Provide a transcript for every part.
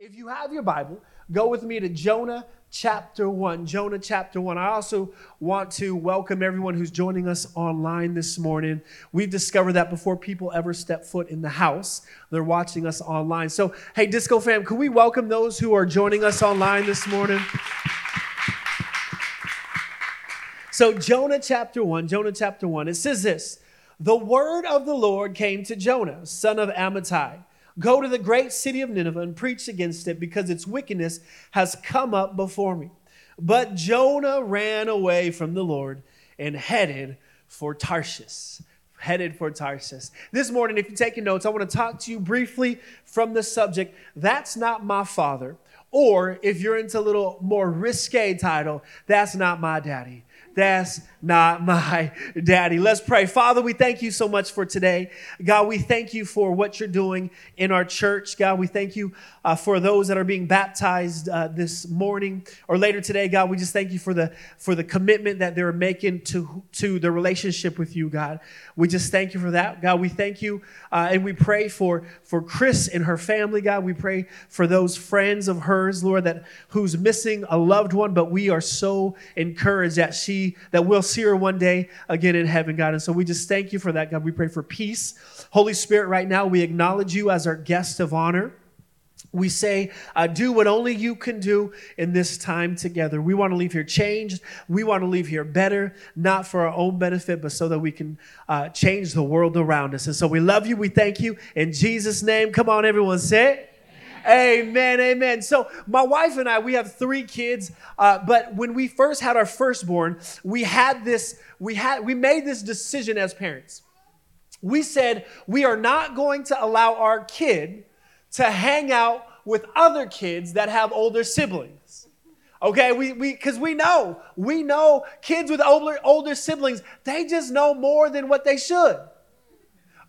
If you have your Bible, go with me to Jonah chapter 1. Jonah chapter 1. I also want to welcome everyone who's joining us online this morning. We've discovered that before people ever step foot in the house, they're watching us online. So, hey, Disco fam, can we welcome those who are joining us online this morning? So, Jonah chapter 1, Jonah chapter 1, it says this The word of the Lord came to Jonah, son of Amittai Go to the great city of Nineveh and preach against it because its wickedness has come up before me. But Jonah ran away from the Lord and headed for Tarshish. Headed for Tarshish. This morning, if you're taking notes, I want to talk to you briefly from the subject That's Not My Father. Or if you're into a little more risque title, That's Not My Daddy. That's not my daddy. Let's pray. Father, we thank you so much for today. God, we thank you for what you're doing in our church. God, we thank you uh, for those that are being baptized uh, this morning or later today. God, we just thank you for the for the commitment that they're making to to the relationship with you, God. We just thank you for that, God. We thank you uh, and we pray for for Chris and her family, God. We pray for those friends of hers, Lord, that who's missing a loved one, but we are so encouraged that she that we'll see her one day again in heaven, God. And so we just thank you for that, God. We pray for peace. Holy Spirit, right now, we acknowledge you as our guest of honor. We say, uh, do what only you can do in this time together. We want to leave here changed. We want to leave here better, not for our own benefit, but so that we can uh, change the world around us. And so we love you. We thank you. In Jesus' name, come on, everyone, say it. Amen, amen. So my wife and I, we have three kids, uh, but when we first had our firstborn, we had this, we had, we made this decision as parents. We said we are not going to allow our kid to hang out with other kids that have older siblings. Okay, we we because we know we know kids with older older siblings they just know more than what they should.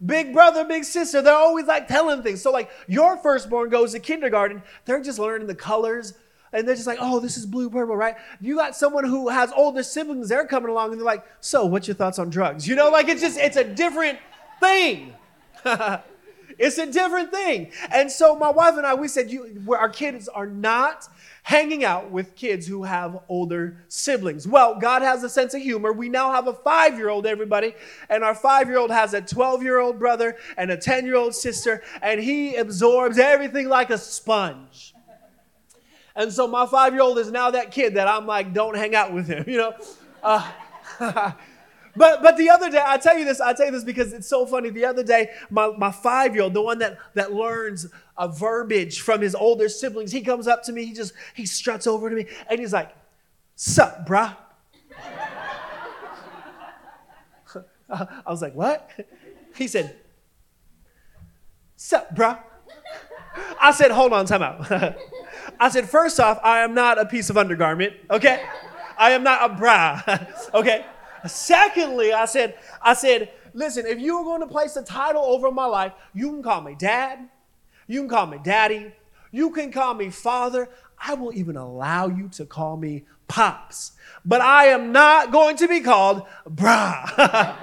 Big brother, big sister, they're always like telling things. So, like, your firstborn goes to kindergarten, they're just learning the colors and they're just like, oh, this is blue, purple, right? You got someone who has older siblings, they're coming along and they're like, so what's your thoughts on drugs? You know, like it's just, it's a different thing. it's a different thing. And so my wife and I, we said, you, our kids are not hanging out with kids who have older siblings. Well, God has a sense of humor. We now have a five year old, everybody, and our five year old has a 12 year old brother and a 10 year old sister, and he absorbs everything like a sponge. And so my five year old is now that kid that I'm like, don't hang out with him, you know? Uh, But but the other day, I tell you this, I tell you this because it's so funny. The other day, my, my five-year-old, the one that, that learns a verbiage from his older siblings, he comes up to me, he just he struts over to me, and he's like, Sup, bruh? I was like, what? He said, Sup, bruh? I said, hold on, time out. I said, first off, I am not a piece of undergarment, okay? I am not a bra, okay? Secondly, I said, I said, listen, if you are going to place a title over my life, you can call me dad, you can call me daddy, you can call me father. I will even allow you to call me pops. But I am not going to be called brah.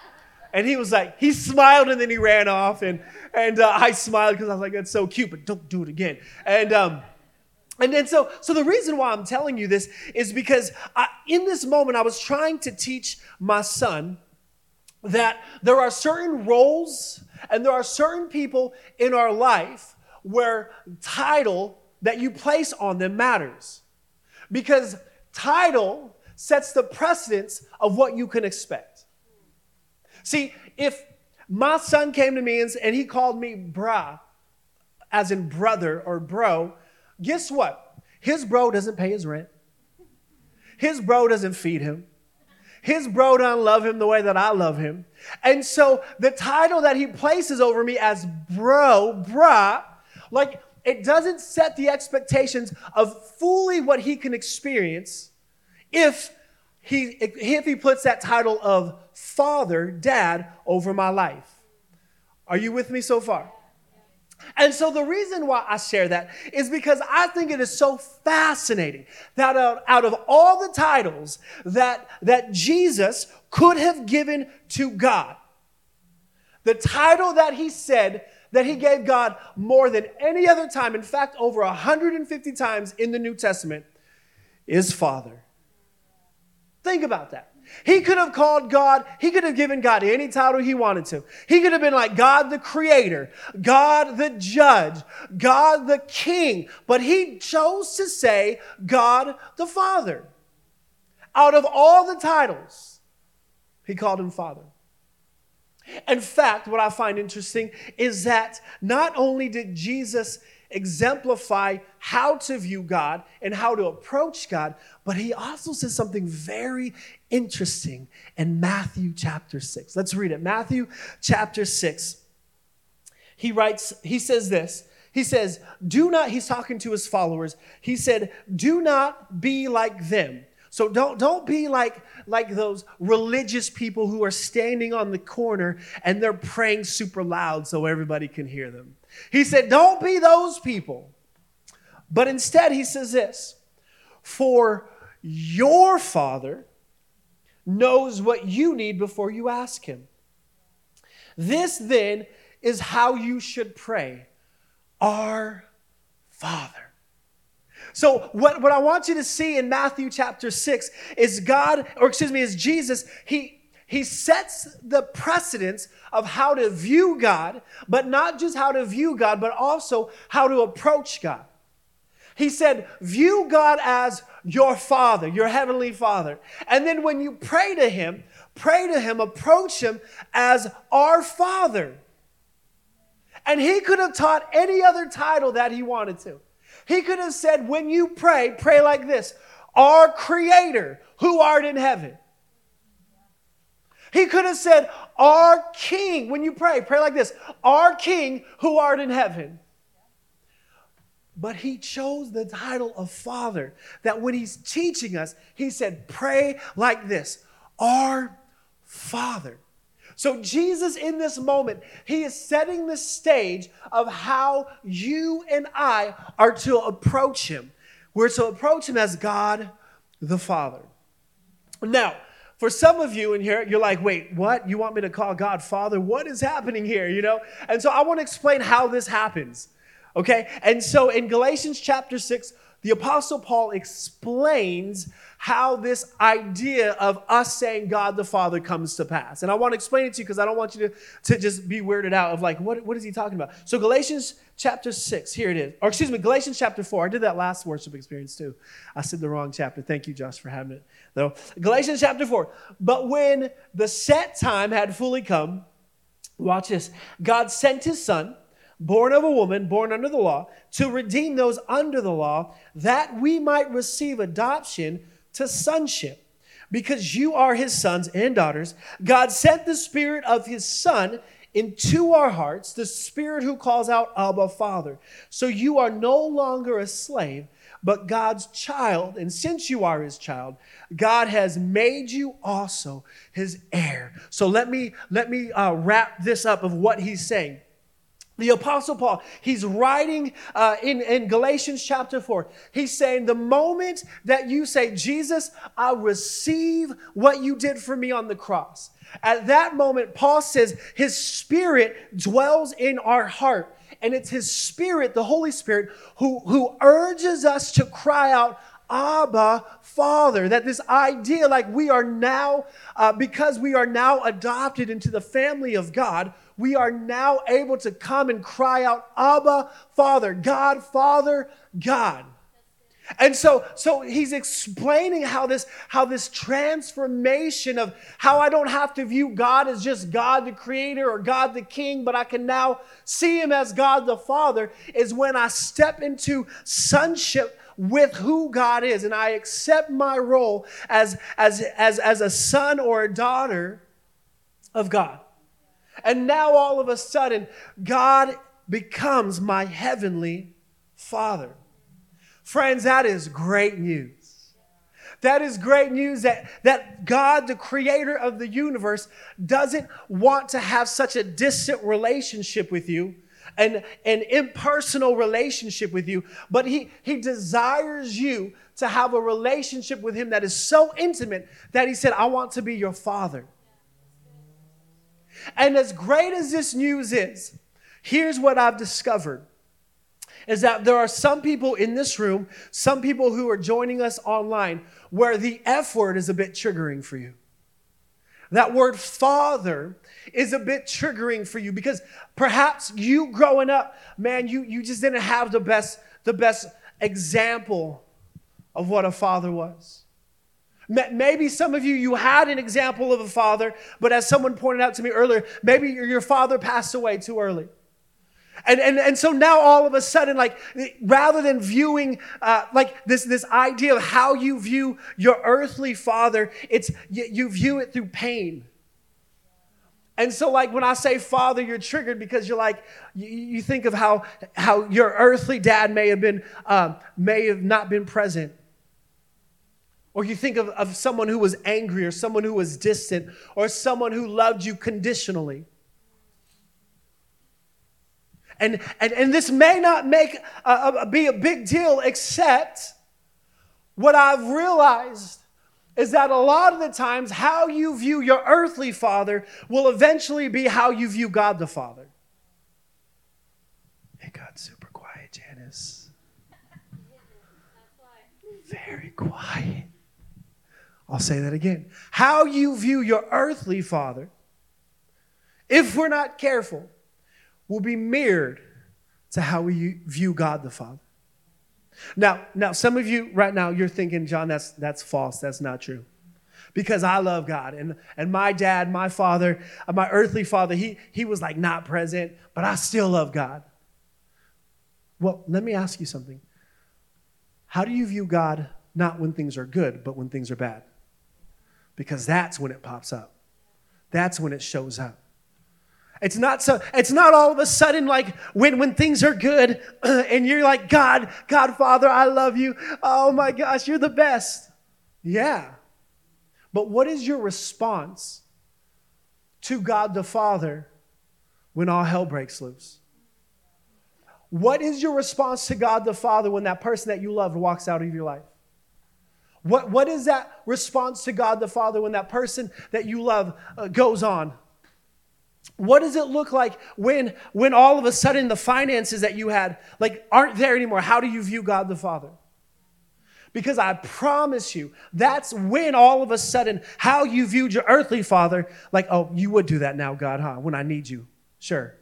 and he was like, he smiled and then he ran off. And, and uh, I smiled because I was like, that's so cute, but don't do it again. And, um, and then so, so the reason why I'm telling you this is because I, in this moment I was trying to teach my son that there are certain roles and there are certain people in our life where title that you place on them matters. Because title sets the precedence of what you can expect. See, if my son came to me and, and he called me bra, as in brother or bro, guess what? His bro doesn't pay his rent. His bro doesn't feed him. His bro doesn't love him the way that I love him. And so the title that he places over me as bro, brah, like it doesn't set the expectations of fully what he can experience if he if he puts that title of father, dad over my life. Are you with me so far? And so the reason why I share that is because I think it is so fascinating that out, out of all the titles that, that Jesus could have given to God, the title that he said that he gave God more than any other time, in fact, over 150 times in the New Testament, is Father. Think about that. He could have called God, he could have given God any title he wanted to. He could have been like God the Creator, God the Judge, God the King, but he chose to say God the Father. Out of all the titles, he called him Father. In fact, what I find interesting is that not only did Jesus exemplify how to view God and how to approach God, but he also says something very interesting in Matthew chapter 6. Let's read it. Matthew chapter 6. He writes, he says this. He says, Do not, he's talking to his followers. He said, Do not be like them. So don't, don't be like, like those religious people who are standing on the corner and they're praying super loud so everybody can hear them. He said, Don't be those people. But instead, he says this For your Father knows what you need before you ask him. This then is how you should pray Our Father. So, what, what I want you to see in Matthew chapter 6 is God, or excuse me, is Jesus, he, he sets the precedence of how to view God, but not just how to view God, but also how to approach God. He said, View God as your Father, your Heavenly Father. And then when you pray to Him, pray to Him, approach Him as our Father. And He could have taught any other title that He wanted to. He could have said, when you pray, pray like this Our Creator, who art in heaven. He could have said, Our King, when you pray, pray like this Our King, who art in heaven. But he chose the title of Father, that when he's teaching us, he said, Pray like this Our Father. So, Jesus, in this moment, he is setting the stage of how you and I are to approach him. We're to approach him as God the Father. Now, for some of you in here, you're like, wait, what? You want me to call God Father? What is happening here? You know? And so I want to explain how this happens. Okay? And so in Galatians chapter 6, the Apostle Paul explains how this idea of us saying God the Father comes to pass. And I want to explain it to you because I don't want you to, to just be weirded out of like, what, what is he talking about? So, Galatians chapter 6, here it is. Or, excuse me, Galatians chapter 4. I did that last worship experience too. I said the wrong chapter. Thank you, Josh, for having it, though. Galatians chapter 4. But when the set time had fully come, watch this God sent his son born of a woman, born under the law, to redeem those under the law, that we might receive adoption to sonship. Because you are his sons and daughters, God sent the Spirit of his Son into our hearts, the Spirit who calls out, Abba, Father. So you are no longer a slave, but God's child. And since you are his child, God has made you also his heir. So let me, let me uh, wrap this up of what he's saying. The Apostle Paul, he's writing uh, in, in Galatians chapter 4. He's saying, The moment that you say, Jesus, I receive what you did for me on the cross. At that moment, Paul says, His Spirit dwells in our heart. And it's His Spirit, the Holy Spirit, who, who urges us to cry out, Abba, Father. That this idea, like we are now, uh, because we are now adopted into the family of God, we are now able to come and cry out, Abba, Father, God, Father, God. And so, so he's explaining how this, how this transformation of how I don't have to view God as just God the creator or God the king, but I can now see him as God the Father is when I step into sonship with who God is and I accept my role as, as, as, as a son or a daughter of God. And now all of a sudden, God becomes my heavenly Father. Friends, that is great news. That is great news that, that God, the creator of the universe, doesn't want to have such a distant relationship with you, an, an impersonal relationship with you, but he, he desires you to have a relationship with Him that is so intimate that He said, I want to be your Father. And as great as this news is, Here's what I've discovered is that there are some people in this room, some people who are joining us online, where the F word is a bit triggering for you. That word father is a bit triggering for you because perhaps you growing up, man, you, you just didn't have the best, the best example of what a father was. Maybe some of you, you had an example of a father, but as someone pointed out to me earlier, maybe your father passed away too early. And, and, and so now all of a sudden, like, rather than viewing, uh, like this, this idea of how you view your earthly father, it's, you, you view it through pain. And so, like, when I say father, you're triggered because you're like, you, you think of how, how your earthly dad may have been, um, may have not been present. Or you think of, of someone who was angry or someone who was distant or someone who loved you conditionally. And, and, and this may not make a, a, be a big deal, except what I've realized is that a lot of the times how you view your earthly father will eventually be how you view God the Father. It got super quiet, Janice. Very quiet. I'll say that again. How you view your earthly father, if we're not careful, will be mirrored to how we view God the Father. Now, now some of you right now you're thinking, John, that's that's false. That's not true. Because I love God. And, and my dad, my father, uh, my earthly father, he, he was like not present, but I still love God. Well, let me ask you something. How do you view God not when things are good, but when things are bad? Because that's when it pops up. That's when it shows up. It's not so it's not all of a sudden like when when things are good and you're like God, God Father, I love you. Oh my gosh, you're the best. Yeah. But what is your response to God the Father when all hell breaks loose? What is your response to God the Father when that person that you love walks out of your life? What, what is that response to God the Father when that person that you love uh, goes on? what does it look like when when all of a sudden the finances that you had like aren't there anymore? How do you view god the father? Because i promise you that's when all of a sudden how you viewed your earthly father like oh you would do that now god huh when i need you. Sure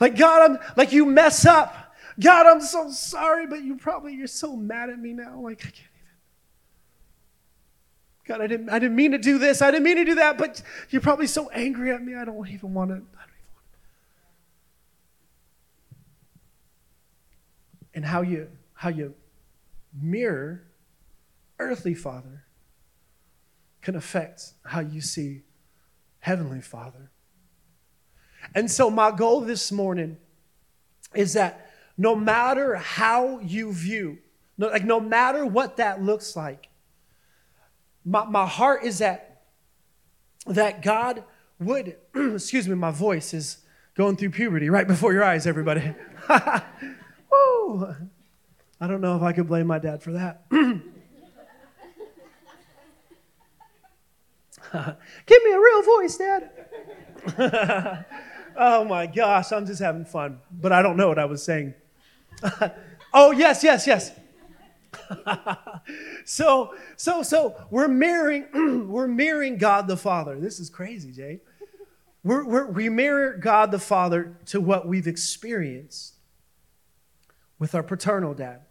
like god i'm like you mess up god i'm so sorry but you probably you're so mad at me now like i can't even. God, I didn't, I didn't mean to do this. I didn't mean to do that, but you're probably so angry at me. I don't even want to. I don't even want to. And how you how you mirror earthly father can affect how you see heavenly father. And so my goal this morning is that no matter how you view, no, like no matter what that looks like, my, my heart is that that God would, excuse me, my voice is going through puberty right before your eyes, everybody. Woo! I don't know if I could blame my dad for that. Give me a real voice, Dad. oh my gosh, I'm just having fun, but I don't know what I was saying. oh, yes, yes, yes. so, so, so we're mirroring, we're mirroring God the Father. This is crazy, Jay. We're, we're, we mirror God the Father to what we've experienced with our paternal dad,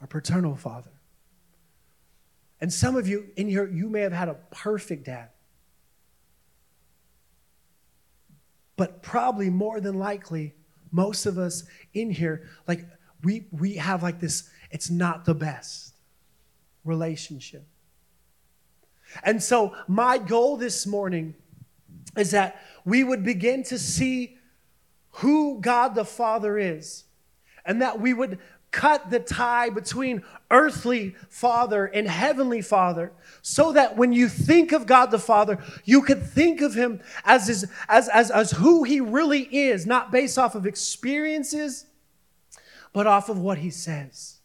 our paternal father. And some of you in here, you may have had a perfect dad. But probably more than likely, most of us in here, like we we have like this it's not the best relationship. And so, my goal this morning is that we would begin to see who God the Father is, and that we would cut the tie between earthly father and heavenly father so that when you think of God the Father, you could think of him as, his, as, as, as who he really is, not based off of experiences, but off of what he says.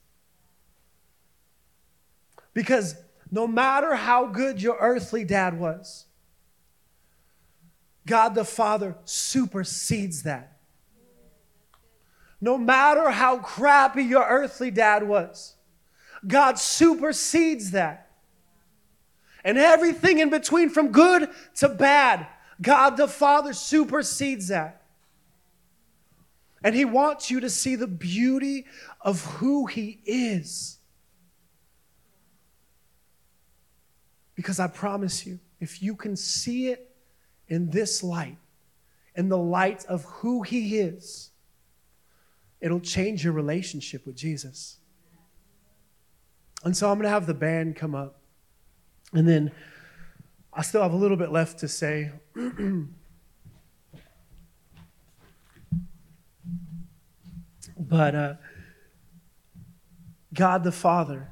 Because No matter how good your earthly dad was, God the Father supersedes that. No matter how crappy your earthly dad was, God supersedes that. And everything in between, from good to bad, God the Father supersedes that. And He wants you to see the beauty of who He is. Because I promise you, if you can see it in this light, in the light of who He is, it'll change your relationship with Jesus. And so I'm going to have the band come up. And then I still have a little bit left to say. but uh, God the Father,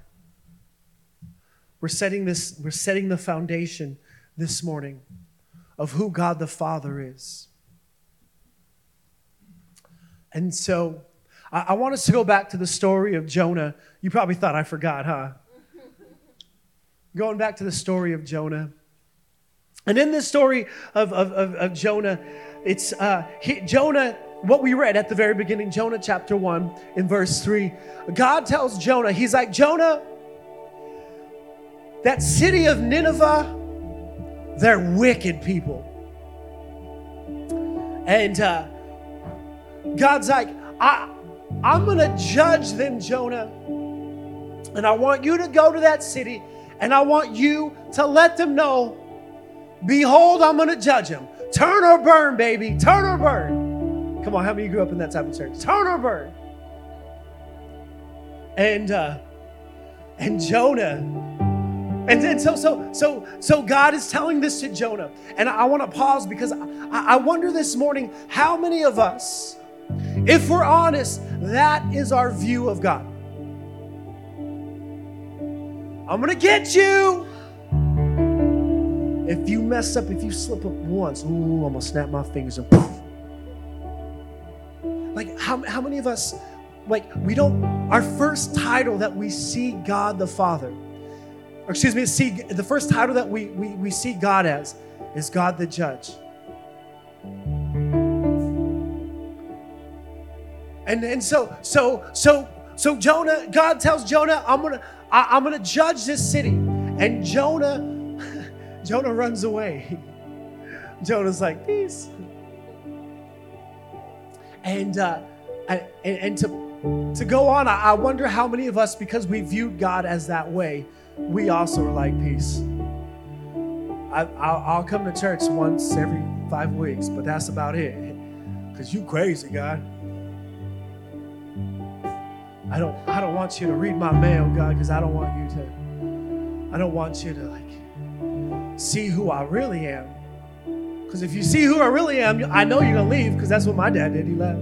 we're setting this, we're setting the foundation this morning of who God the Father is. And so I, I want us to go back to the story of Jonah. You probably thought I forgot, huh? Going back to the story of Jonah. And in this story of, of, of, of Jonah, it's uh, he, Jonah, what we read at the very beginning, Jonah chapter 1 in verse 3. God tells Jonah, He's like, Jonah, that city of Nineveh, they're wicked people. And uh, God's like, I, I'm going to judge them, Jonah. And I want you to go to that city and I want you to let them know Behold, I'm going to judge them. Turn or burn, baby. Turn or burn. Come on, how many grew up in that type of church? Turn or burn. And uh, and Jonah, and then so so so so God is telling this to Jonah, and I, I want to pause because I, I wonder this morning how many of us, if we're honest, that is our view of God. I'm gonna get you. If you mess up, if you slip up once, ooh, I'm gonna snap my fingers and poof. Like, how, how many of us, like, we don't, our first title that we see God the Father, or excuse me, see the first title that we, we, we see God as is God the Judge. And, and so, so, so, so Jonah, God tells Jonah, I'm gonna, I, I'm gonna judge this city. And Jonah Jonah runs away. Jonah's like, peace. And, uh, and, and to, to go on, I wonder how many of us, because we viewed God as that way, we also are like, peace. I I, will come to church once every five weeks, but that's about it. Because you crazy, God. I don't, I don't want you to read my mail, God, because I don't want you to, I don't want you to like see who I really am. Because if you see who I really am, I know you're to leave because that's what my dad did. He left.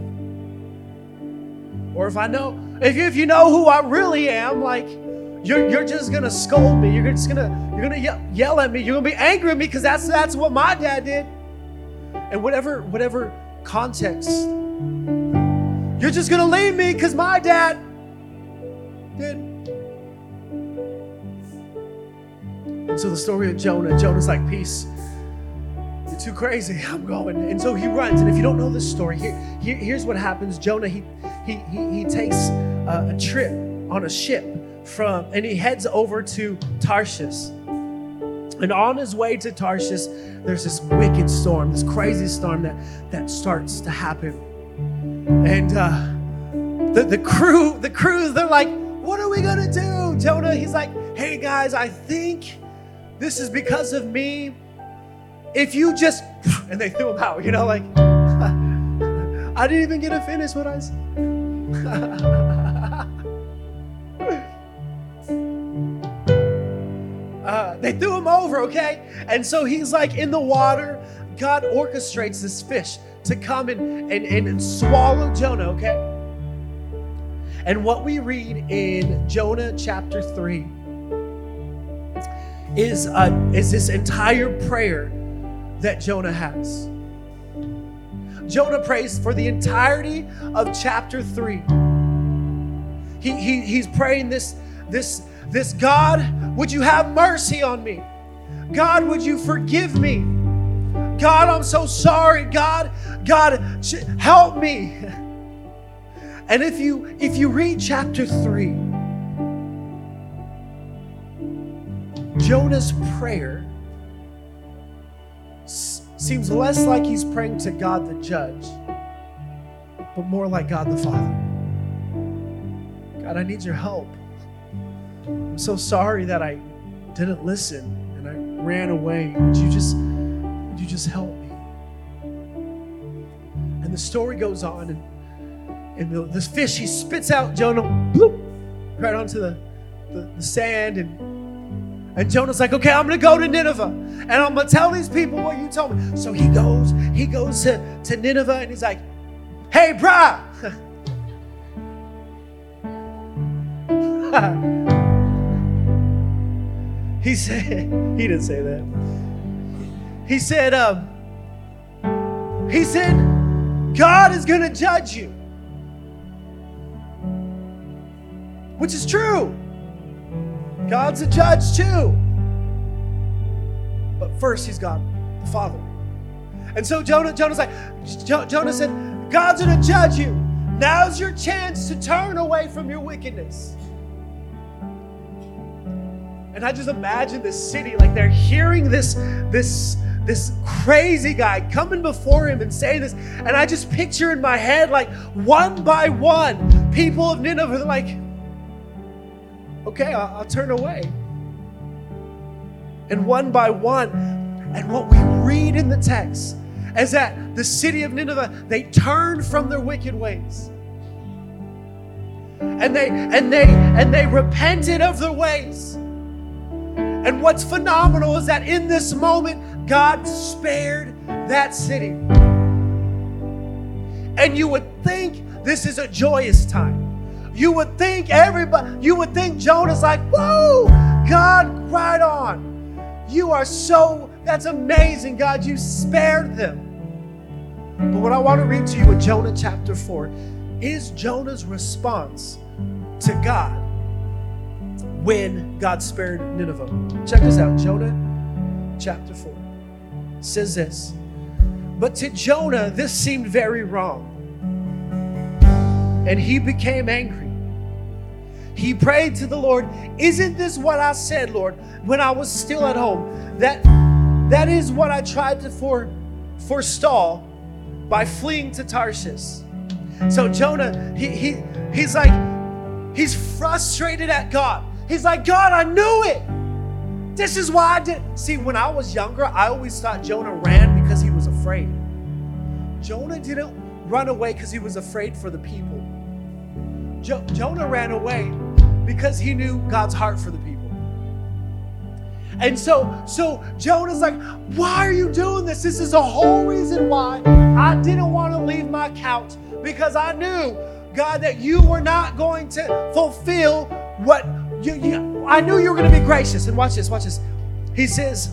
Or if I know, if you, if you know who I really am, like, you're, you're just to scold me. You're just to you're gonna yell, yell at me. You're to be angry at me because that's, that's what my dad did. And whatever, whatever context, you're just to leave me because my dad did. And so the story of Jonah, Jonah's like, Peace. You're too crazy. I'm going. And so he runs. And if you don't know this story, here, here here's what happens. Jonah, he he he, he takes a, a trip on a ship from and he heads over to Tarshish. And on his way to Tarshish, there's this wicked storm, this crazy storm that, that starts to happen. And uh, the, the crew, the crew, they're like, what are we gonna do? Jonah, he's like, hey guys, I think this is because of me. If you just, and they threw him out, you know, like, I didn't even get to finish what I said. uh, they threw him over, okay? And so he's like in the water. God orchestrates this fish to come and, and, and swallow Jonah, okay? And what we read in Jonah chapter 3 is, is this entire prayer that Jonah has. Jonah prays for the entirety of chapter 3. He, he, he's praying this, this, this God, would you have mercy on me? God, would you forgive me? God, I'm so sorry. God, God, help me. And if you if you read chapter 3, Jonah's prayer seems less like he's praying to God the judge, but more like God the Father. God, I need your help. I'm so sorry that I didn't listen and I ran away. Would you just would you just help me? And the story goes on and and the, this fish he spits out Jonah bloop, right onto the, the, the sand and and Jonah's like, okay, I'm gonna go to Nineveh and I'm gonna tell these people what you told me. So he goes, he goes to, to Nineveh and he's like, hey, brah. he said, he didn't say that. He said, um, he said, God is gonna judge you. Which is true. God's a judge too. But first, he's God, the Father. And so Jonah, Jonah's like, Jonah said, God's gonna judge you. Now's your chance to turn away from your wickedness. And I just imagine this city, like they're hearing this, this, this crazy guy coming before him and saying this. And I just picture in my head, like one by one, people of Nineveh, are like, okay, I'll, I'll turn away. And one by one, and what we read in the text is that the city of Nineveh, they turned from their wicked ways. And they and they and they repented of their ways. And what's phenomenal is that in this moment, God spared that city. And you would think this is a joyous time. You would think everybody, you would think Jonah's like, whoa, God, right on. You are so, that's amazing, God, you spared them. But what I want to read to you in Jonah chapter 4 is Jonah's response to God when God spared Nineveh. Check this out Jonah chapter 4 says this But to Jonah, this seemed very wrong, and he became angry. He prayed to the Lord, Isn't this what I said, Lord, when I was still at home? That that is what I tried to for, forestall by fleeing to Tarshish. So Jonah, he, he he's like, he's frustrated at God. He's like, God, I knew it. This is why I did. See, when I was younger, I always thought Jonah ran because he was afraid. Jonah didn't run away because he was afraid for the people. Jo- Jonah ran away because he knew God's heart for the people. And so, so Jonah's like, why are you doing this? This is the whole reason why I didn't want to leave my couch because I knew, God, that you were not going to fulfill what you, you I knew you were going to be gracious. And watch this, watch this. He says,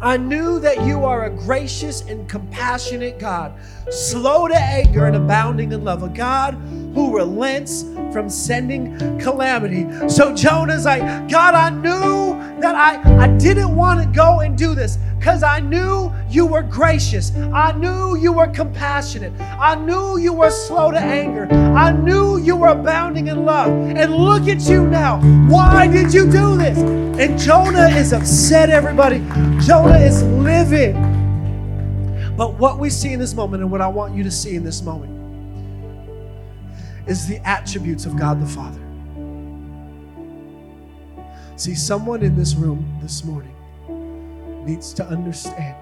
I knew that you are a gracious and compassionate God, slow to anger and abounding in love, a God who relents from sending calamity. So Jonah's like, God, I knew that I, I didn't want to go and do this because I knew you were gracious. I knew you were compassionate. I knew you were slow to anger. I knew you were abounding in love. And look at you now. Why did you do this? And Jonah is upset, everybody. Jonah is livid. But what we see in this moment, and what I want you to see in this moment, is the attributes of God the Father. See, someone in this room this morning needs to understand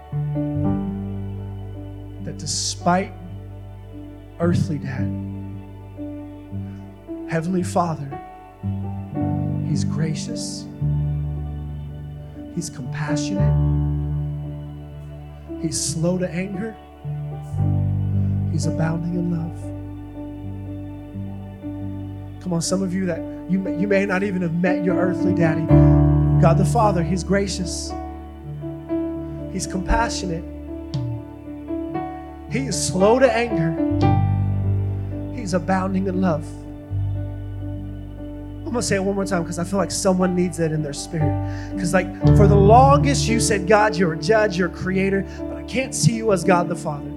that despite earthly dad, Heavenly Father, He's gracious, He's compassionate, He's slow to anger, He's abounding in love. Come on, some of you that you may, you may not even have met your earthly daddy. God the Father, He's gracious. He's compassionate. He is slow to anger. He's abounding in love. I'm gonna say it one more time because I feel like someone needs it in their spirit. Because, like, for the longest, you said, God, you're a judge, you're a creator, but I can't see you as God the Father.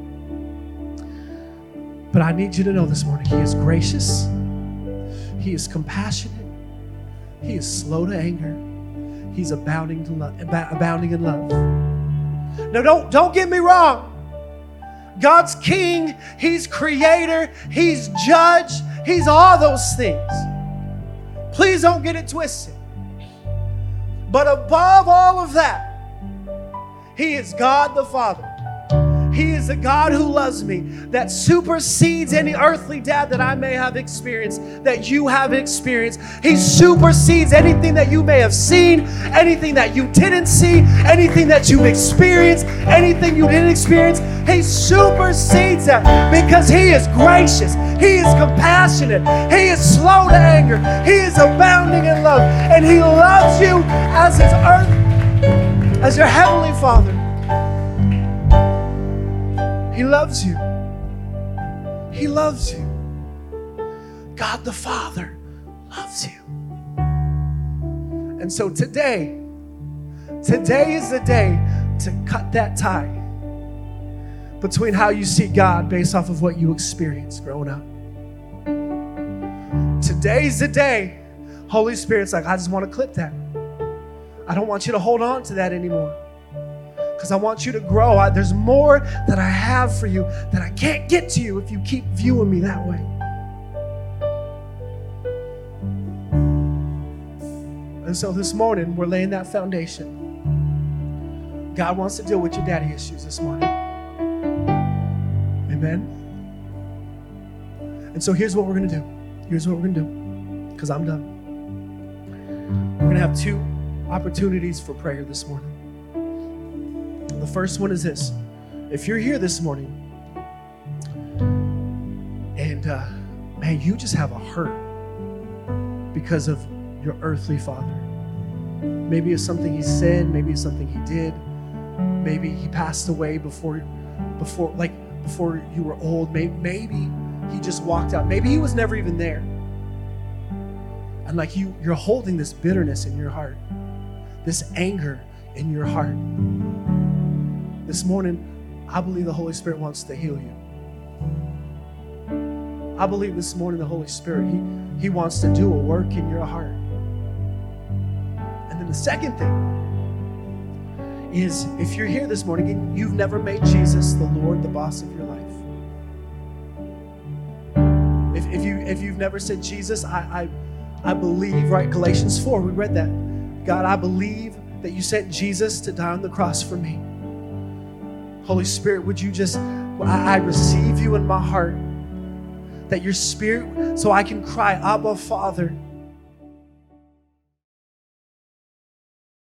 But I need you to know this morning, He is gracious, He is compassionate, He is slow to anger, He's abounding, to love, abounding in love. Now, don't, don't get me wrong. God's king, He's creator, He's judge, He's all those things. Please don't get it twisted. But above all of that, He is God the Father. He is a God who loves me, that supersedes any earthly dad that I may have experienced, that you have experienced. He supersedes anything that you may have seen, anything that you didn't see, anything that you experienced, anything you didn't experience. He supersedes that because He is gracious, He is compassionate, He is slow to anger, He is abounding in love, and He loves you as His earth, as your Heavenly Father. He loves you. He loves you. God the Father loves you. And so today, today is the day to cut that tie between how you see God based off of what you experienced growing up. Today's the day. Holy Spirit's like, I just want to clip that. I don't want you to hold on to that anymore because I want you to grow. I, there's more that I have for you that I can't get to you if you keep viewing me that way. And so this morning, we're laying that foundation. God wants to deal with your daddy issues this morning. Amen. And so here's what we're going to do. Here's what we're going to do, because I'm done. We're going to have two opportunities for prayer this morning. The first one is this if you're here this morning and, uh, man, you just have a hurt because of your earthly father. Maybe it's something he said, maybe it's something he did, maybe he passed away before, before, like, before you were old. Maybe, maybe he just walked out. Maybe he was never even there. And like you, you're holding this bitterness in your heart, this anger in your heart. This morning, I believe the Holy Spirit wants to heal you. I believe this morning the Holy Spirit, He, he wants to do a work in your heart. And then the second thing is if you're here this morning and you've never made Jesus the Lord, the boss of your life. If, you if you've never said, Jesus, I, I I believe, right? Galatians 4, we read that. God, I believe that you sent Jesus to die on the cross for me. Holy Spirit, would you just, I, I receive you in my heart, that your spirit, so I can cry, Abba, Father